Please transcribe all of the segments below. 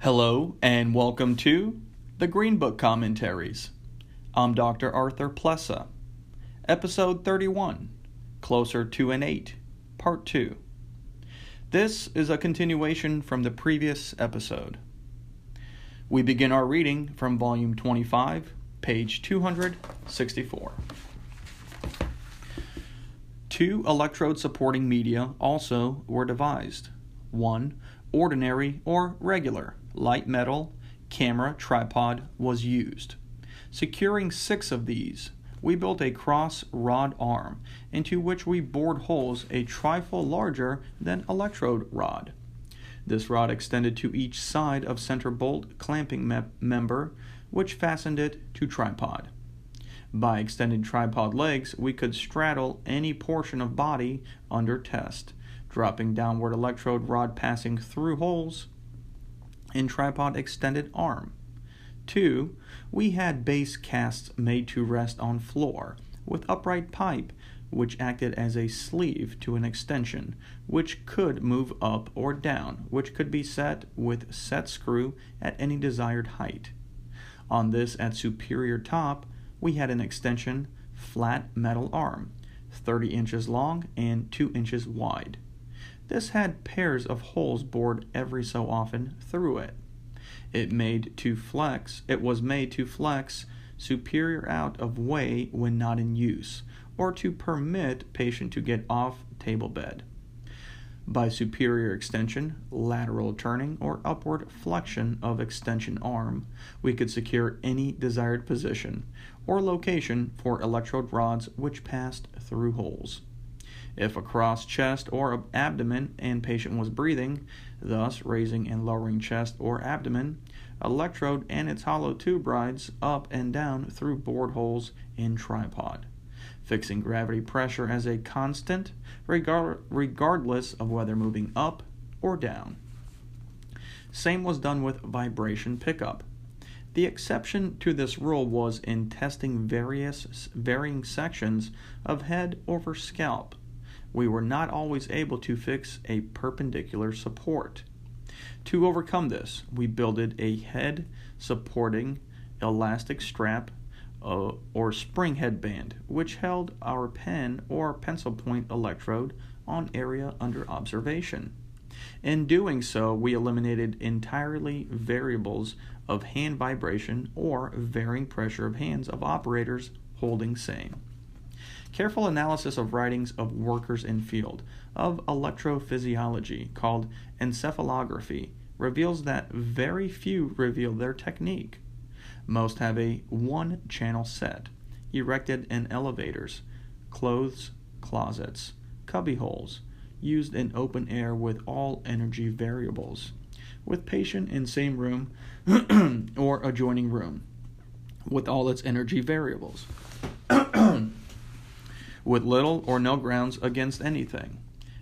Hello, and welcome to the Green Book Commentaries. I'm Dr. Arthur Plessa. Episode 31 Closer to Innate, Part 2. This is a continuation from the previous episode. We begin our reading from Volume 25, page 264. Two electrode supporting media also were devised. One, ordinary or regular, light metal, camera tripod was used. Securing six of these, we built a cross rod arm into which we bored holes a trifle larger than electrode rod. This rod extended to each side of center bolt clamping me- member, which fastened it to tripod. By extending tripod legs, we could straddle any portion of body under test, dropping downward electrode rod passing through holes in tripod extended arm. 2. We had base casts made to rest on floor with upright pipe which acted as a sleeve to an extension, which could move up or down, which could be set with set screw at any desired height. On this at superior top, we had an extension flat metal arm, 30 inches long and 2 inches wide. This had pairs of holes bored every so often through it. It made to flex, it was made to flex superior out of way when not in use, or to permit patient to get off table bed. By superior extension, lateral turning, or upward flexion of extension arm, we could secure any desired position or location for electrode rods which passed through holes. If across chest or abdomen and patient was breathing, thus raising and lowering chest or abdomen, electrode and its hollow tube rides up and down through bored holes in tripod, fixing gravity pressure as a constant regard- regardless of whether moving up or down. Same was done with vibration pickup. The exception to this rule was in testing various varying sections of head over scalp we were not always able to fix a perpendicular support. To overcome this, we builded a head supporting elastic strap uh, or spring headband, which held our pen or pencil point electrode on area under observation. In doing so, we eliminated entirely variables of hand vibration or varying pressure of hands of operators holding same. Careful analysis of writings of workers in field of electrophysiology called encephalography reveals that very few reveal their technique. Most have a one channel set, erected in elevators, clothes closets, cubbyholes, used in open air with all energy variables, with patient in same room or adjoining room, with all its energy variables, with little or no grounds against anything.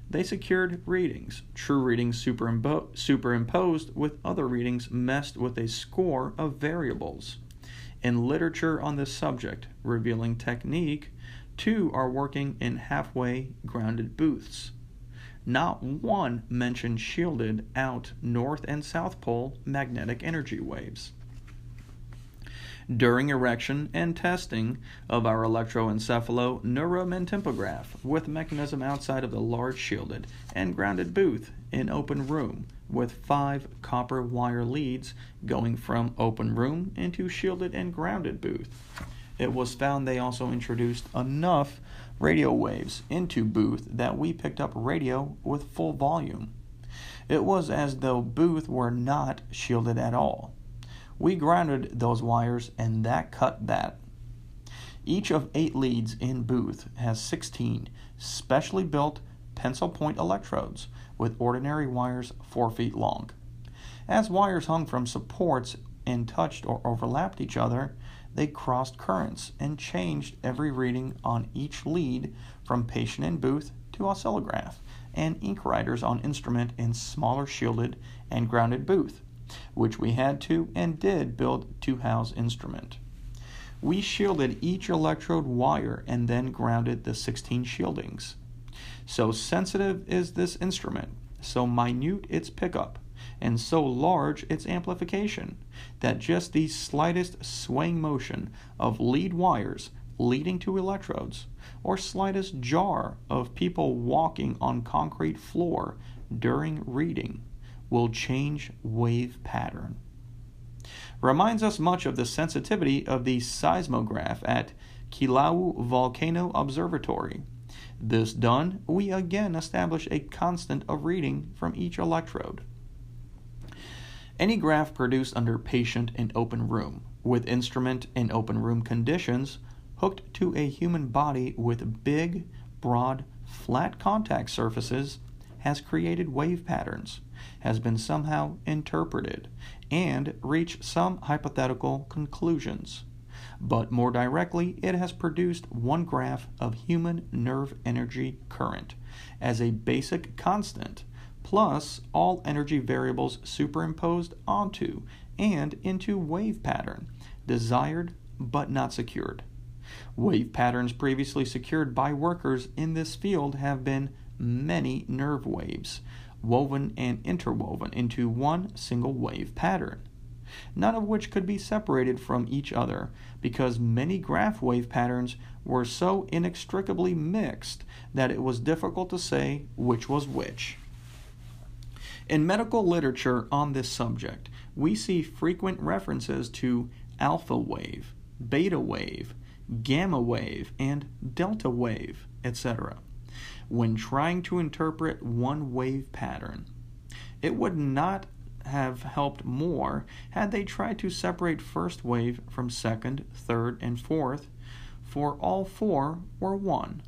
They secured readings, true readings superimpo- superimposed with other readings messed with a score of variables. In literature on this subject, revealing technique, two are working in halfway grounded booths. Not one mentioned shielded out north and south pole magnetic energy waves. During erection and testing of our electroencephalo neuromentimpograph with mechanism outside of the large shielded and grounded booth in open room with five copper wire leads going from open room into shielded and grounded booth. It was found they also introduced enough radio waves into booth that we picked up radio with full volume. It was as though booth were not shielded at all. We grounded those wires and that cut that. Each of eight leads in booth has 16 specially built pencil point electrodes with ordinary wires 4 feet long. As wires hung from supports and touched or overlapped each other, they crossed currents and changed every reading on each lead from patient in booth to oscillograph and ink writers on instrument in smaller shielded and grounded booth which we had to and did build to house instrument. we shielded each electrode wire and then grounded the 16 shieldings. So sensitive is this instrument, so minute its pickup, and so large its amplification, that just the slightest swaying motion of lead wires leading to electrodes, or slightest jar of people walking on concrete floor during reading, will change wave pattern. Reminds us much of the sensitivity of the seismograph at Kilauea Volcano Observatory. This done, we again establish a constant of reading from each electrode. Any graph produced under patient in open room, with instrument in open room conditions, hooked to a human body with big, broad, flat contact surfaces, has created wave patterns, has been somehow interpreted, and reach some hypothetical conclusions. But more directly, it has produced one graph of human nerve energy current as a basic constant plus all energy variables superimposed onto and into wave pattern, desired but not secured. Wave patterns previously secured by workers in this field have been many nerve waves, woven and interwoven into one single wave pattern, none of which could be separated from each other because many graph wave patterns were so inextricably mixed that it was difficult to say which was which. In medical literature on this subject, we see frequent references to alpha wave, beta wave, gamma wave, and delta wave, etc., when trying to interpret one wave pattern. It would not have helped more had they tried to separate first wave from second, third, and fourth, for all four were one.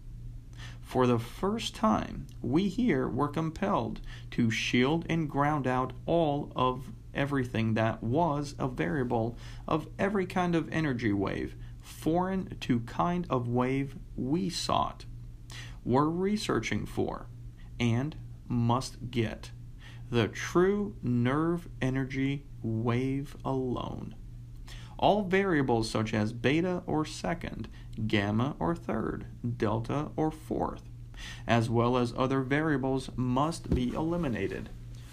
For the first time, we here were compelled to shield and ground out all of everything that was a variable of every kind of energy wave, foreign to kind of wave we sought, were researching for, and must get the true nerve energy wave alone. All variables such as beta or second, gamma or third, delta or fourth, as well as other variables must be eliminated.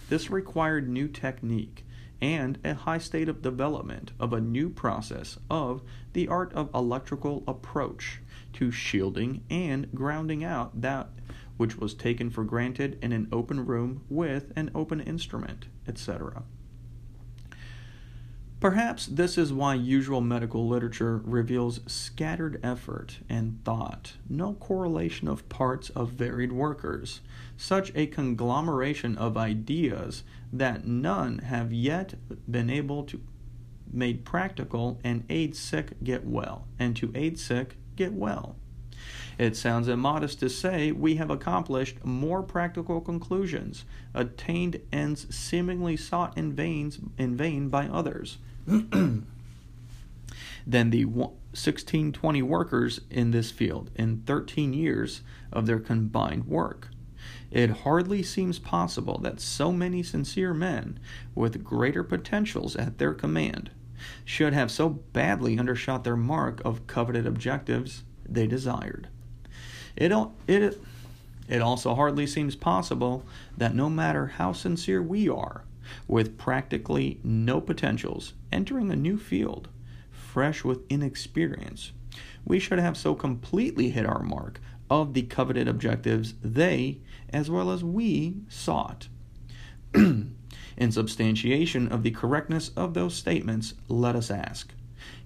This required new technique and a high state of development of a new process of the art of electrical approach to shielding and grounding out that which was taken for granted in an open room with an open instrument, etc. Perhaps this is why usual medical literature reveals scattered effort and thought, no correlation of parts of varied workers, such a conglomeration of ideas that none have yet been able to made practical and aid sick get well, and to aid sick get well. It sounds immodest to say we have accomplished more practical conclusions, attained ends seemingly sought in vain, in vain by others than the 1620 workers in this field in 13 years of their combined work. It hardly seems possible that so many sincere men, with greater potentials at their command, should have so badly undershot their mark of coveted objectives they desired. It, it, it also hardly seems possible that no matter how sincere we are, with practically no potentials, entering a new field, fresh with inexperience, we should have so completely hit our mark of the coveted objectives they, as well as we, sought. In substantiation of the correctness of those statements, let us ask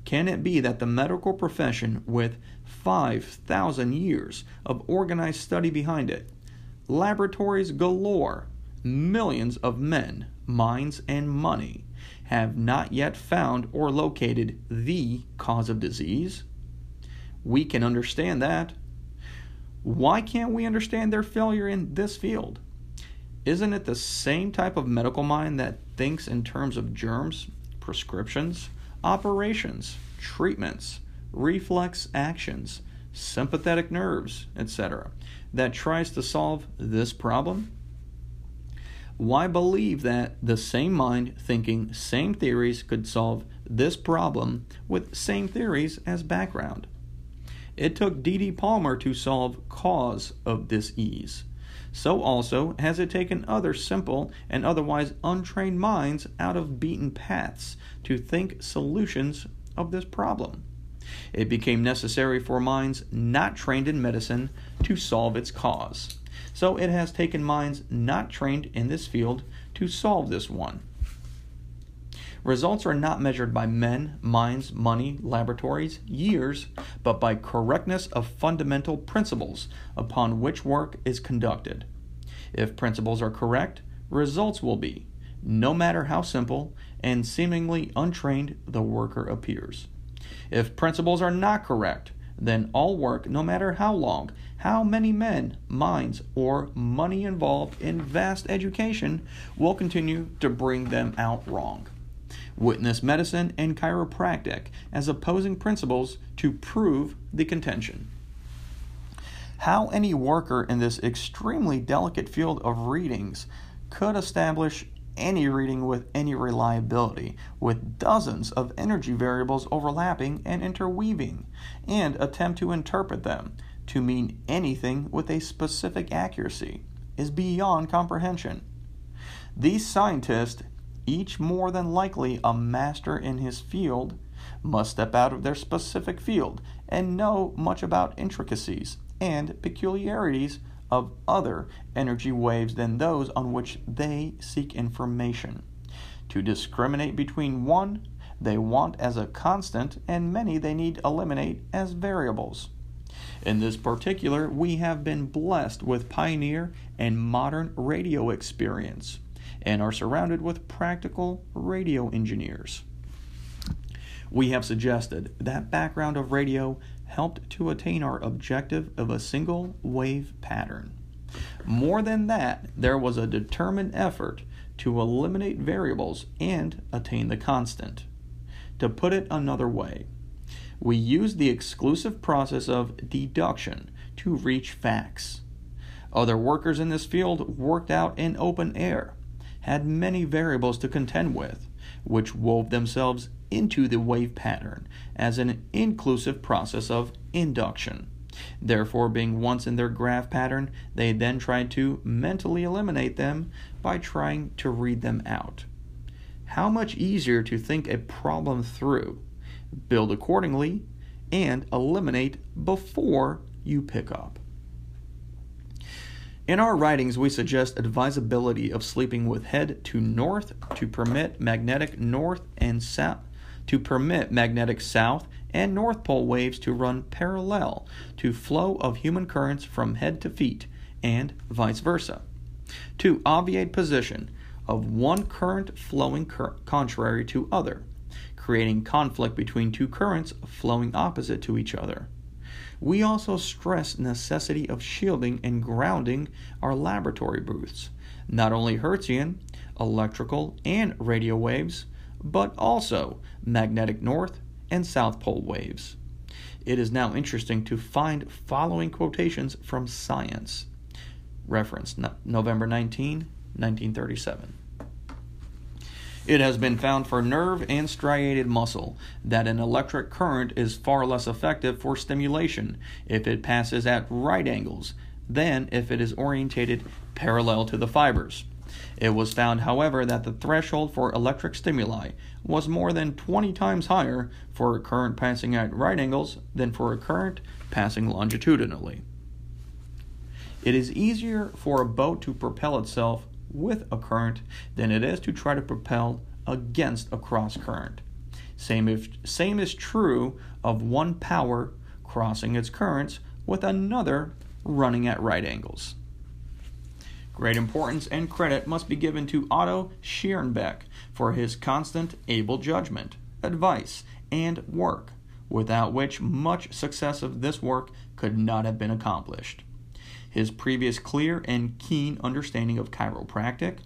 Can it be that the medical profession, with 5,000 years of organized study behind it, laboratories galore, millions of men, minds, and money have not yet found or located the cause of disease? We can understand that. Why can't we understand their failure in this field? Isn't it the same type of medical mind that thinks in terms of germs, prescriptions, operations, treatments, reflex actions, sympathetic nerves, etc., that tries to solve this problem? Why believe that the same mind thinking same theories could solve this problem with same theories as background. It took D.D. Palmer to solve cause of dis-ease. So also has it taken other simple and otherwise untrained minds out of beaten paths to think solutions of this problem. It became necessary for minds not trained in medicine to solve its cause. So it has taken minds not trained in this field to solve this one. Results are not measured by men, minds, money, laboratories, years, but by correctness of fundamental principles upon which work is conducted. If principles are correct, results will be, no matter how simple and seemingly untrained the worker appears. If principles are not correct, then all work, no matter how long, how many men, minds, or money involved in vast education, will continue to bring them out wrong. Witness medicine and chiropractic as opposing principles to prove the contention. How any worker in this extremely delicate field of readings could establish any reading with any reliability, with dozens of energy variables overlapping and interweaving, and attempt to interpret them to mean anything with a specific accuracy, is beyond comprehension. These scientists each more than likely a master in his field, must step out of their specific field and know much about intricacies and peculiarities of other energy waves than those on which they seek information. To discriminate between one they want as a constant and many they need eliminate as variables. In this particular, we have been blessed with pioneer and modern radio experience and are surrounded with practical radio engineers. We have suggested that background of radio helped to attain our objective of a single wave pattern. More than that, there was a determined effort to eliminate variables and attain the constant. To put it another way, we used the exclusive process of deduction to reach facts. Other workers in this field worked out in open air, had many variables to contend with, which wove themselves into the wave pattern as an inclusive process of induction. Therefore, being once in their graph pattern, they then tried to mentally eliminate them by trying to read them out. How much easier to think a problem through, build accordingly, and eliminate before you pick up. In our writings, we suggest advisability of sleeping with head to north to permit magnetic north and south to permit magnetic south and north pole waves to run parallel to flow of human currents from head to feet and vice versa. To obviate position of one current flowing cur- contrary to other, creating conflict between two currents flowing opposite to each other. We also stress necessity of shielding and grounding our laboratory booths, not only Hertzian, electrical, and radio waves, but also magnetic north and south pole waves. It is now interesting to find following quotations from Science. Reference November 19, 1937. It has been found for nerve and striated muscle that an electric current is far less effective for stimulation if it passes at right angles than if it is orientated parallel to the fibers. It was found, however, that the threshold for electric stimuli was more than 20 times higher for a current passing at right angles than for a current passing longitudinally. It is easier for a boat to propel itself with a current than it is to try to propel against a cross current. Same, if, same is true of one power crossing its currents with another running at right angles. Great importance and credit must be given to Otto Schierenbeck for his constant able judgment, advice, and work, without which much success of this work could not have been accomplished his previous clear and keen understanding of chiropractic,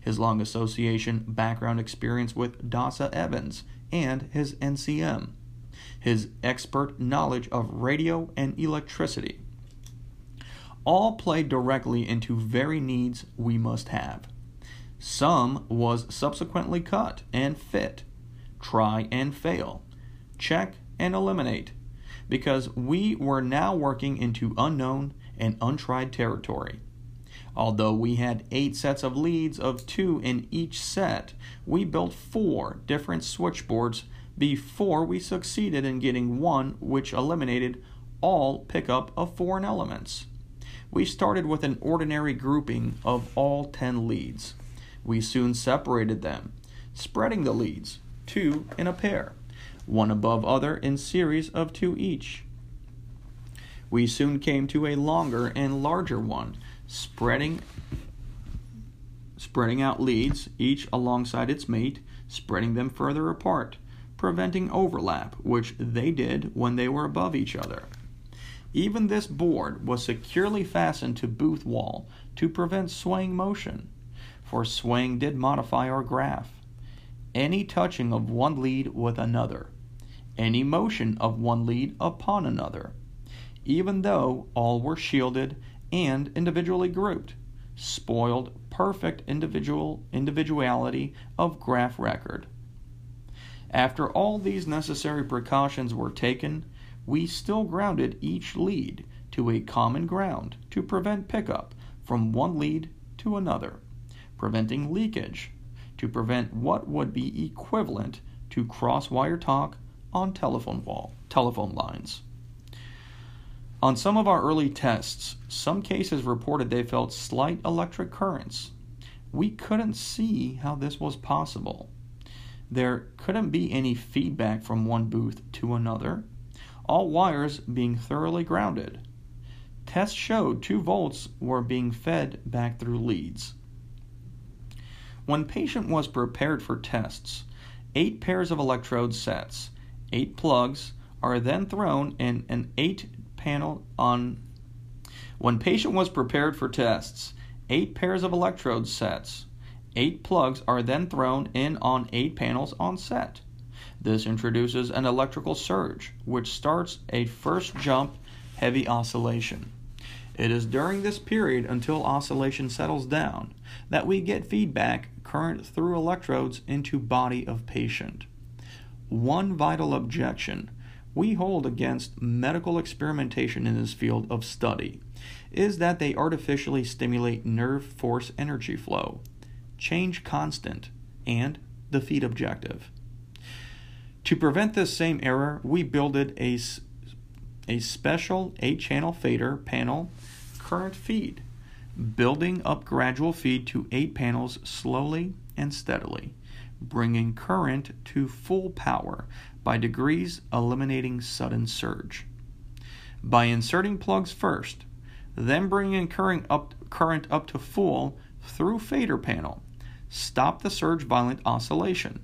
his long association background experience with Dossa Evins and his NCM, his expert knowledge of radio and electricity. All play directly into very needs we must have. Some was subsequently cut and fit, try and fail, check and eliminate, because we were now working into unknown and untried territory. Although we had eight sets of leads of two in each set, we built four different switchboards before we succeeded in getting one which eliminated all pickup of foreign elements. We started with an ordinary grouping of all 10 leads. We soon separated them, spreading the leads, two in a pair, one above other in series of two each. We soon came to a longer and larger one, spreading spreading out leads, each alongside its mate, spreading them further apart, preventing overlap, which they did when they were above each other. Even this board was securely fastened to booth wall to prevent swaying motion, for swaying did modify our graph. Any touching of one lead with another, any motion of one lead upon another, even though all were shielded and individually grouped, spoiled perfect individual individuality of graph record. After all these necessary precautions were taken, we still grounded each lead to a common ground to prevent pickup from one lead to another, preventing leakage, to prevent what would be equivalent to cross wire talk on telephone wall telephone lines. On some of our early tests, some cases reported they felt slight electric currents. We couldn't see how this was possible. There couldn't be any feedback from one booth to another, all wires being thoroughly grounded. Tests showed 2 volts were being fed back through leads. When patient was prepared for tests, eight pairs of electrode sets, eight plugs, are then thrown in an eight panel on when patient was prepared for tests, eight pairs of electrode sets, eight plugs are then thrown in on eight panels on set. This introduces an electrical surge, which starts a first jump heavy oscillation. It is during this period until oscillation settles down that we get feedback current through electrodes into body of patient. One vital objection we hold against medical experimentation in this field of study is that they artificially stimulate nerve force energy flow, change constant, and defeat objective. To prevent this same error, we builded a, a special 8 channel fader panel current feed, building up gradual feed to 8 panels slowly and steadily, bringing current to full power by degrees eliminating sudden surge. By inserting plugs first, then bringing current up, current up to full through fader panel, stop the surge violent oscillation,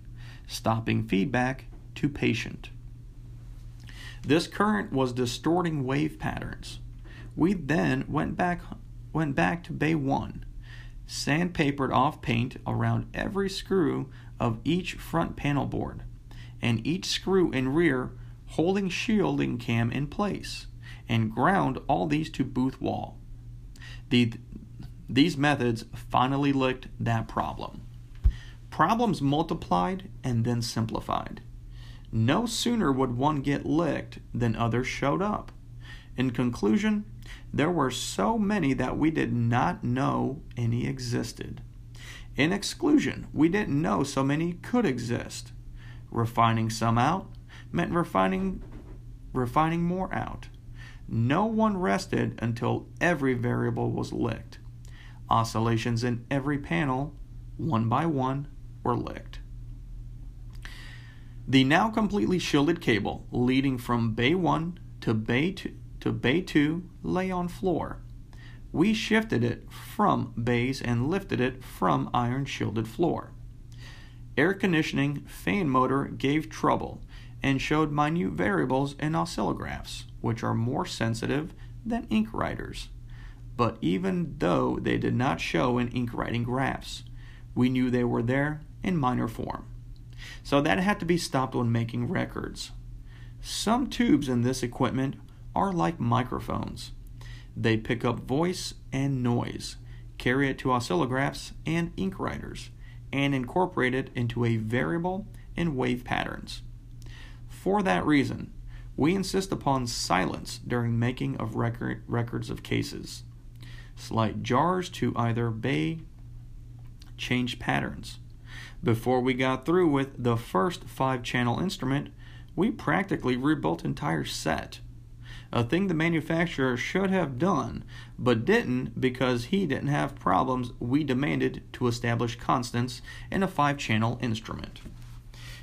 stopping feedback to patient. This current was distorting wave patterns. We then went back went back to bay 1, sandpapered off paint around every screw of each front panel board and each screw in rear holding shielding cam in place, and ground all these to booth wall. The, these methods finally licked that problem. Problems multiplied and then simplified. No sooner would one get licked than others showed up. In conclusion, there were so many that we did not know any existed. In exclusion, we didn't know so many could exist. Refining some out meant refining refining more out. No one rested until every variable was licked. Oscillations in every panel, one by one, were licked. The now completely shielded cable leading from bay 1 to bay 2, to bay 2 lay on floor. We shifted it from bays and lifted it from iron shielded floor. Air conditioning fan motor gave trouble and showed minute variables in oscillographs, which are more sensitive than ink writers. But even though they did not show in ink writing graphs, we knew they were there in minor form. So that had to be stopped when making records. Some tubes in this equipment are like microphones. They pick up voice and noise, carry it to oscillographs and ink writers, and incorporate it into a variable in wave patterns. For that reason, we insist upon silence during making of record, records of cases. Slight jars to either bay changed patterns. Before we got through with the first five channel instrument, we practically rebuilt entire set. A thing the manufacturer should have done, but didn't because he didn't have problems we demanded to establish constants in a five channel instrument.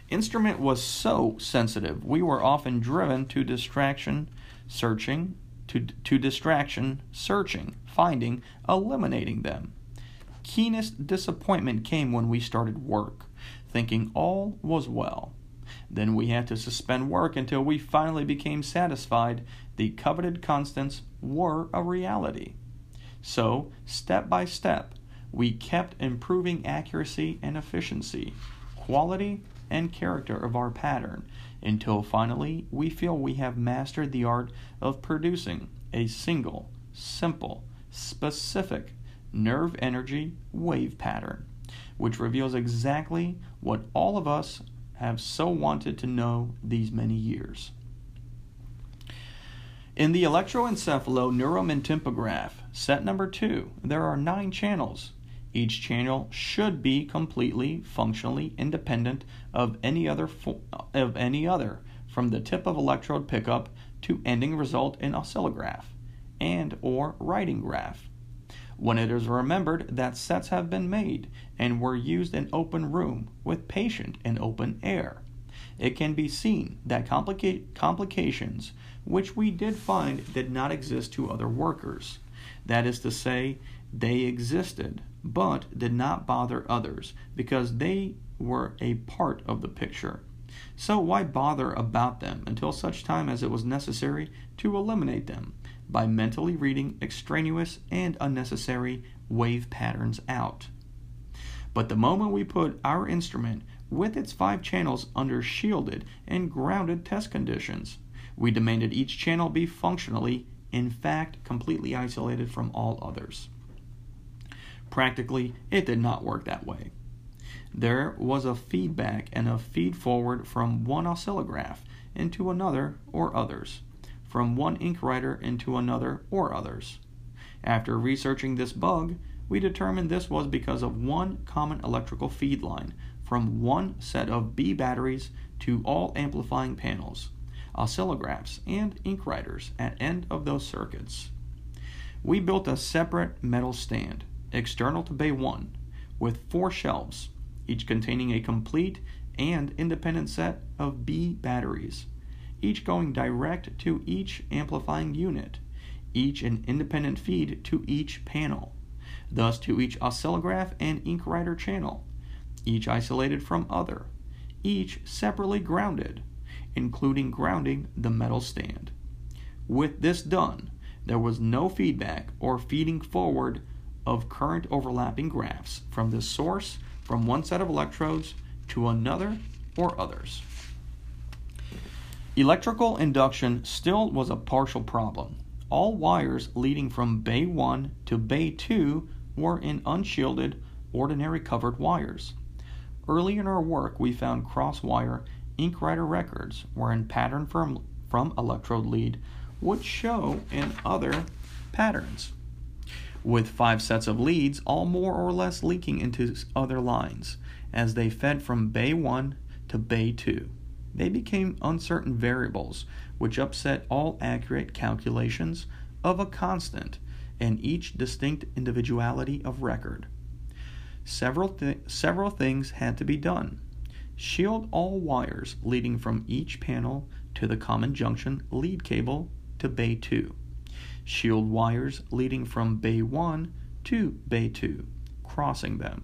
Instrument was so sensitive, we were often driven to distraction, searching, to, to distraction, searching, finding, eliminating them. Keenest disappointment came when we started work, thinking all was well. Then we had to suspend work until we finally became satisfied the coveted constants were a reality. So, step by step, we kept improving accuracy and efficiency, quality and character of our pattern until finally we feel we have mastered the art of producing a single, simple, specific nerve energy wave pattern, which reveals exactly what all of us have so wanted to know these many years. In the electroencephalo neuromentimpograph, set number two, there are nine channels each channel should be completely functionally independent of any other fo- of any other from the tip of electrode pickup to ending result in oscillograph and or writing graph. When it is remembered that sets have been made and were used in open room with patient in open air, it can be seen that complica- complications which we did find did not exist to other workers. That is to say, they existed but did not bother others because they were a part of the picture. So why bother about them until such time as it was necessary to eliminate them by mentally reading extraneous and unnecessary wave patterns out? But the moment we put our instrument with its five channels under shielded and grounded test conditions, we demanded each channel be functionally, in fact, completely isolated from all others. Practically, it did not work that way. There was a feedback and a feed forward from one oscillograph into another or others, from one ink writer into another or others. After researching this bug, we determined this was because of one common electrical feed line from one set of B batteries to all amplifying panels, oscillographs, and ink writers at end of those circuits. We built a separate metal stand external to bay 1, with four shelves, each containing a complete and independent set of B batteries, each going direct to each amplifying unit, each an independent feed to each panel, thus to each oscillograph and ink writer channel, each isolated from other, each separately grounded, including grounding the metal stand. With this done, there was no feedback or feeding forward of current overlapping graphs from the source from one set of electrodes to another or others. Electrical induction still was a partial problem. All wires leading from bay 1 to bay 2 were in unshielded, ordinary covered wires. Early in our work, we found cross wire ink writer records wherein pattern from, from electrode lead would show in other patterns with five sets of leads, all more or less leaking into other lines as they fed from bay 1 to bay 2. They became uncertain variables, which upset all accurate calculations of a constant and each distinct individuality of record. Several, th- several things had to be done. Shield all wires leading from each panel to the common junction lead cable to bay 2 shield wires leading from bay 1 to bay 2, crossing them.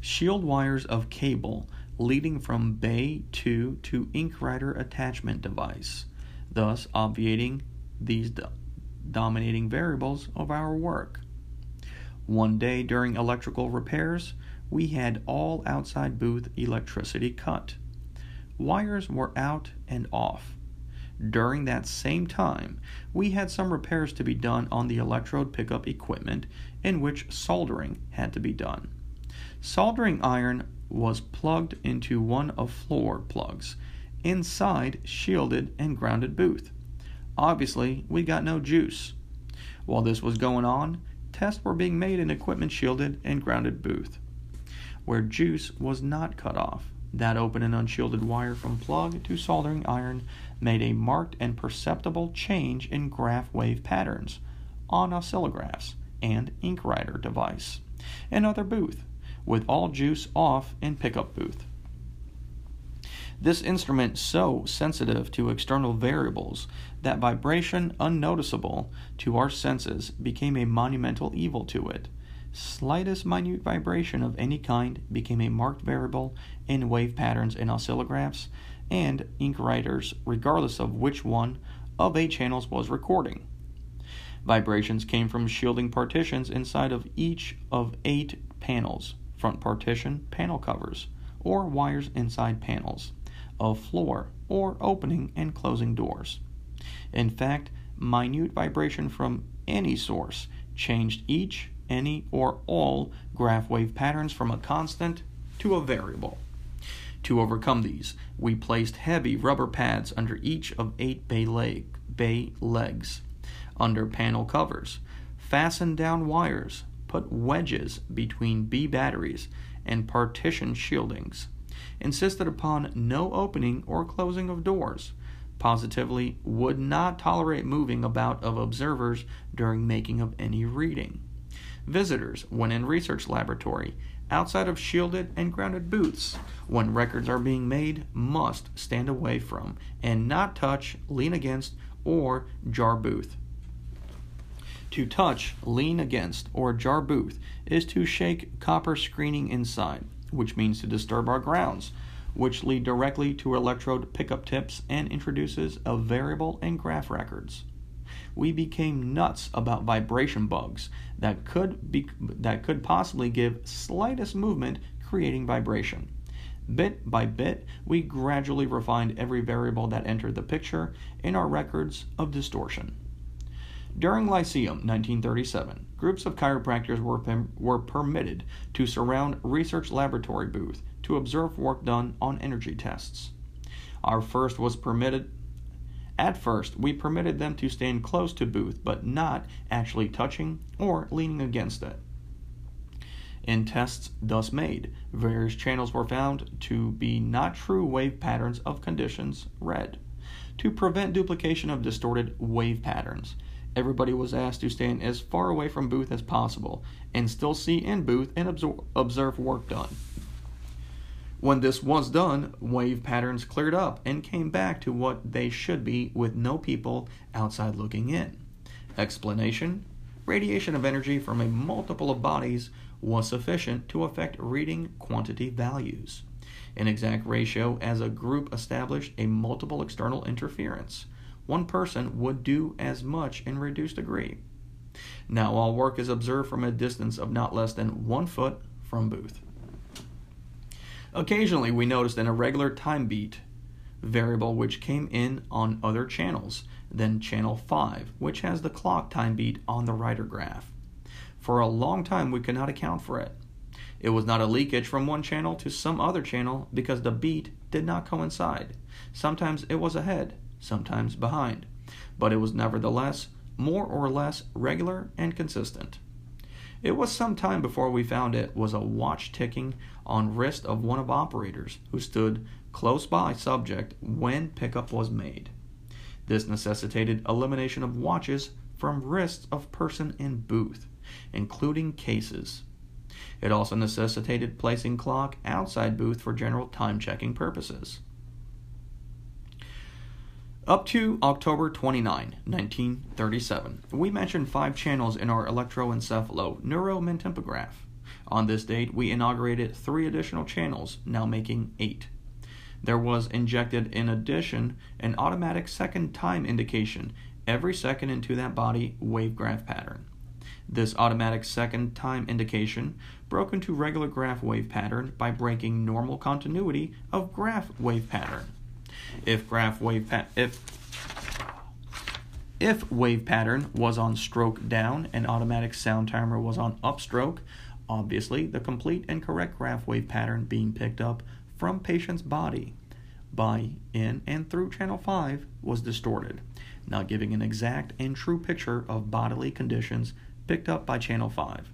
Shield wires of cable leading from bay 2 to ink writer attachment device, thus obviating these do- dominating variables of our work. One day during electrical repairs, we had all outside booth electricity cut. Wires were out and off during that same time, we had some repairs to be done on the electrode pickup equipment in which soldering had to be done. Soldering iron was plugged into one of floor plugs inside shielded and grounded booth. Obviously, we got no juice. While this was going on, tests were being made in equipment shielded and grounded booth, where juice was not cut off. That open and unshielded wire from plug to soldering iron made a marked and perceptible change in graph wave patterns on oscillographs and ink writer device. Another booth, with all juice off in pickup booth. This instrument so sensitive to external variables that vibration unnoticeable to our senses became a monumental evil to it. Slightest minute vibration of any kind became a marked variable in wave patterns in oscillographs and ink writers, regardless of which one of eight channels was recording. Vibrations came from shielding partitions inside of each of eight panels, front partition, panel covers, or wires inside panels of floor or opening and closing doors. In fact, minute vibration from any source changed each, any, or all graph wave patterns from a constant to a variable. To overcome these, we placed heavy rubber pads under each of eight bay, leg, bay legs, under panel covers, fastened down wires, put wedges between B batteries, and partition shieldings insisted upon no opening or closing of doors, positively would not tolerate moving about of observers during making of any reading. Visitors, when in research laboratory, outside of shielded and grounded booths, when records are being made, must stand away from and not touch, lean against, or jar booth. To touch, lean against, or jar booth is to shake copper screening inside which means to disturb our grounds, which lead directly to electrode pickup tips and introduces a variable in graph records. We became nuts about vibration bugs that could be that could possibly give slightest movement creating vibration. Bit by bit, we gradually refined every variable that entered the picture in our records of distortion. During Lyceum 1937, groups of chiropractors were, were permitted to surround research laboratory booth to observe work done on energy tests. Our first was permitted at first, we permitted them to stand close to booth but not actually touching or leaning against it. In tests thus made, various channels were found to be not true wave patterns of conditions read. To prevent duplication of distorted wave patterns, everybody was asked to stand as far away from booth as possible and still see in booth and absor- observe work done. When this was done, wave patterns cleared up and came back to what they should be with no people outside looking in. Explanation Radiation of energy from a multiple of bodies was sufficient to affect reading quantity values. An exact ratio as a group established a multiple external interference one person would do as much in reduced degree. Now all work is observed from a distance of not less than one foot from booth. Occasionally, we noticed an irregular time beat variable which came in on other channels than channel 5, which has the clock time beat on the writer graph. For a long time, we could not account for it. It was not a leakage from one channel to some other channel because the beat did not coincide. Sometimes it was ahead, sometimes behind, but it was nevertheless more or less regular and consistent. It was some time before we found it was a watch ticking on wrist of one of operators who stood close by subject when pickup was made. This necessitated elimination of watches from wrists of person in booth, including cases. It also necessitated placing clock outside booth for general time checking purposes. Up to October 29, 1937, we mentioned five channels in our electroencephalo neuromentimpograph. On this date, we inaugurated three additional channels, now making eight. There was injected, in addition, an automatic second time indication every second into that body wave graph pattern. This automatic second time indication broke into regular graph wave pattern by breaking normal continuity of graph wave pattern. If graph wave pa- if if wave pattern was on stroke down and automatic sound timer was on upstroke, Obviously, the complete and correct graph wave pattern being picked up from patient's body by, in, and through channel 5 was distorted, not giving an exact and true picture of bodily conditions picked up by channel 5.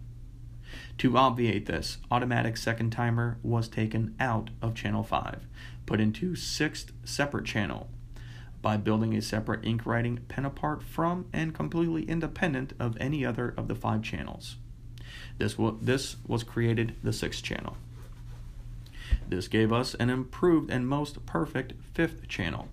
To obviate this, automatic second timer was taken out of channel 5, put into sixth separate channel by building a separate ink writing pen apart from and completely independent of any other of the five channels. This, w- this was created the sixth channel. This gave us an improved and most perfect fifth channel.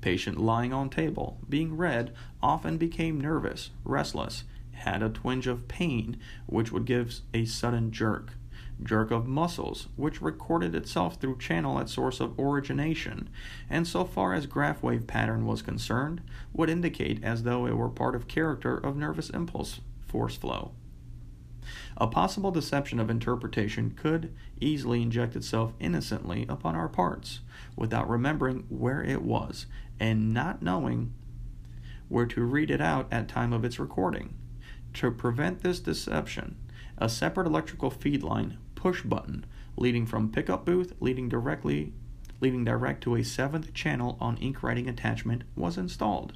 Patient lying on table, being read, often became nervous, restless, had a twinge of pain, which would give a sudden jerk, jerk of muscles, which recorded itself through channel at source of origination, and so far as graph wave pattern was concerned, would indicate as though it were part of character of nervous impulse force flow. A possible deception of interpretation could easily inject itself innocently upon our parts, without remembering where it was, and not knowing where to read it out at time of its recording. To prevent this deception, a separate electrical feed line push button leading from pickup booth leading directly leading direct to a seventh channel on ink writing attachment was installed.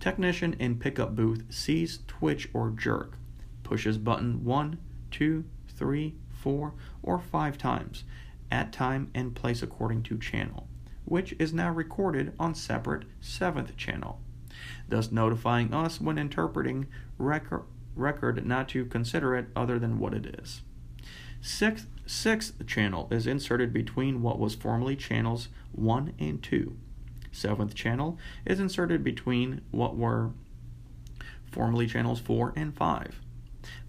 Technician in pickup booth sees twitch or jerk, pushes button 1, 2, 3, 4, or 5 times at time and place according to channel, which is now recorded on separate 7th channel thus notifying us when interpreting record, record not to consider it other than what it is. Sixth, sixth channel is inserted between what was formerly channels 1 and 2. Seventh channel is inserted between what were formerly channels 4 and 5.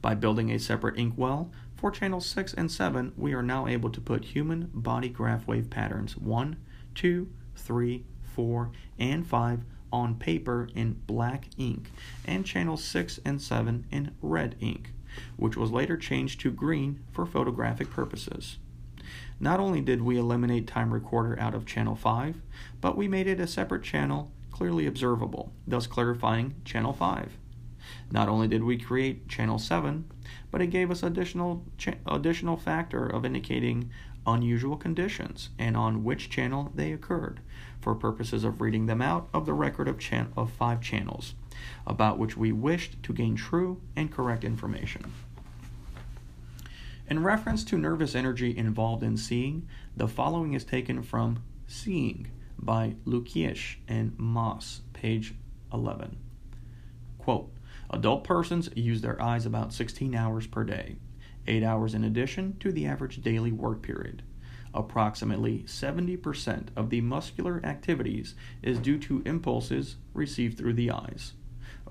By building a separate inkwell for channels 6 and 7, we are now able to put human body graph wave patterns 1, 2, 3, 4, and 5 on paper in black ink and channels 6 and 7 in red ink, which was later changed to green for photographic purposes. Not only did we eliminate time recorder out of channel 5, but we made it a separate channel clearly observable, thus clarifying channel 5. Not only did we create channel 7, but it gave us additional additional factor of indicating unusual conditions and on which channel they occurred for purposes of reading them out of the record of, chan- of five channels about which we wished to gain true and correct information. In reference to nervous energy involved in seeing, the following is taken from Seeing by Luckiesh and Moss, page 11. Quote, Adult persons use their eyes about 16 hours per day, 8 hours in addition to the average daily work period. Approximately 70% of the muscular activities is due to impulses received through the eyes.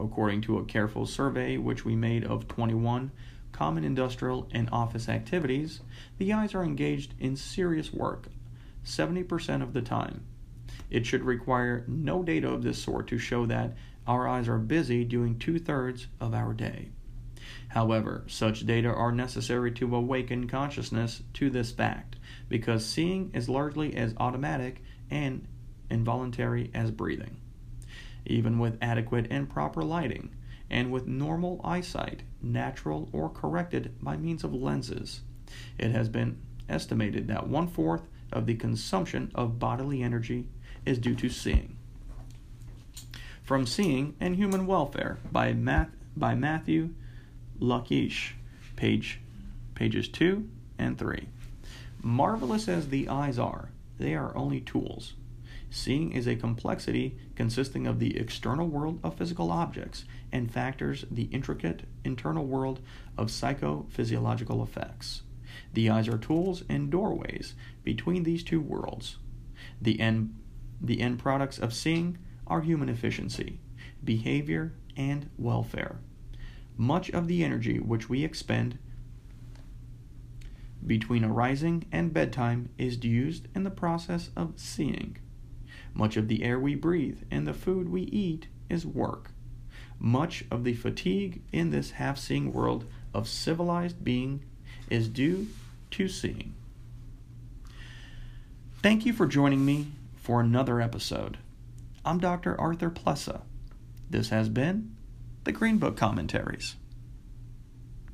According to a careful survey which we made of 21 common industrial and office activities, the eyes are engaged in serious work 70% of the time. It should require no data of this sort to show that our eyes are busy doing two thirds of our day. However, such data are necessary to awaken consciousness to this fact, because seeing is largely as automatic and involuntary as breathing. Even with adequate and proper lighting, and with normal eyesight, natural or corrected by means of lenses, it has been estimated that one fourth of the consumption of bodily energy is due to seeing. From Seeing and Human Welfare by, Math, by Matthew Luckiesh, page, pages 2 and 3. Marvelous as the eyes are, they are only tools. Seeing is a complexity consisting of the external world of physical objects and factors the intricate internal world of psychophysiological effects. The eyes are tools and doorways between these two worlds. The end, the end products of seeing are human efficiency, behavior, and welfare. Much of the energy which we expend between arising and bedtime is used in the process of seeing. Much of the air we breathe and the food we eat is work. Much of the fatigue in this half seeing world of civilized being is due to seeing. Thank you for joining me for another episode. I'm Dr. Arthur Plessa. This has been the Green Book Commentaries.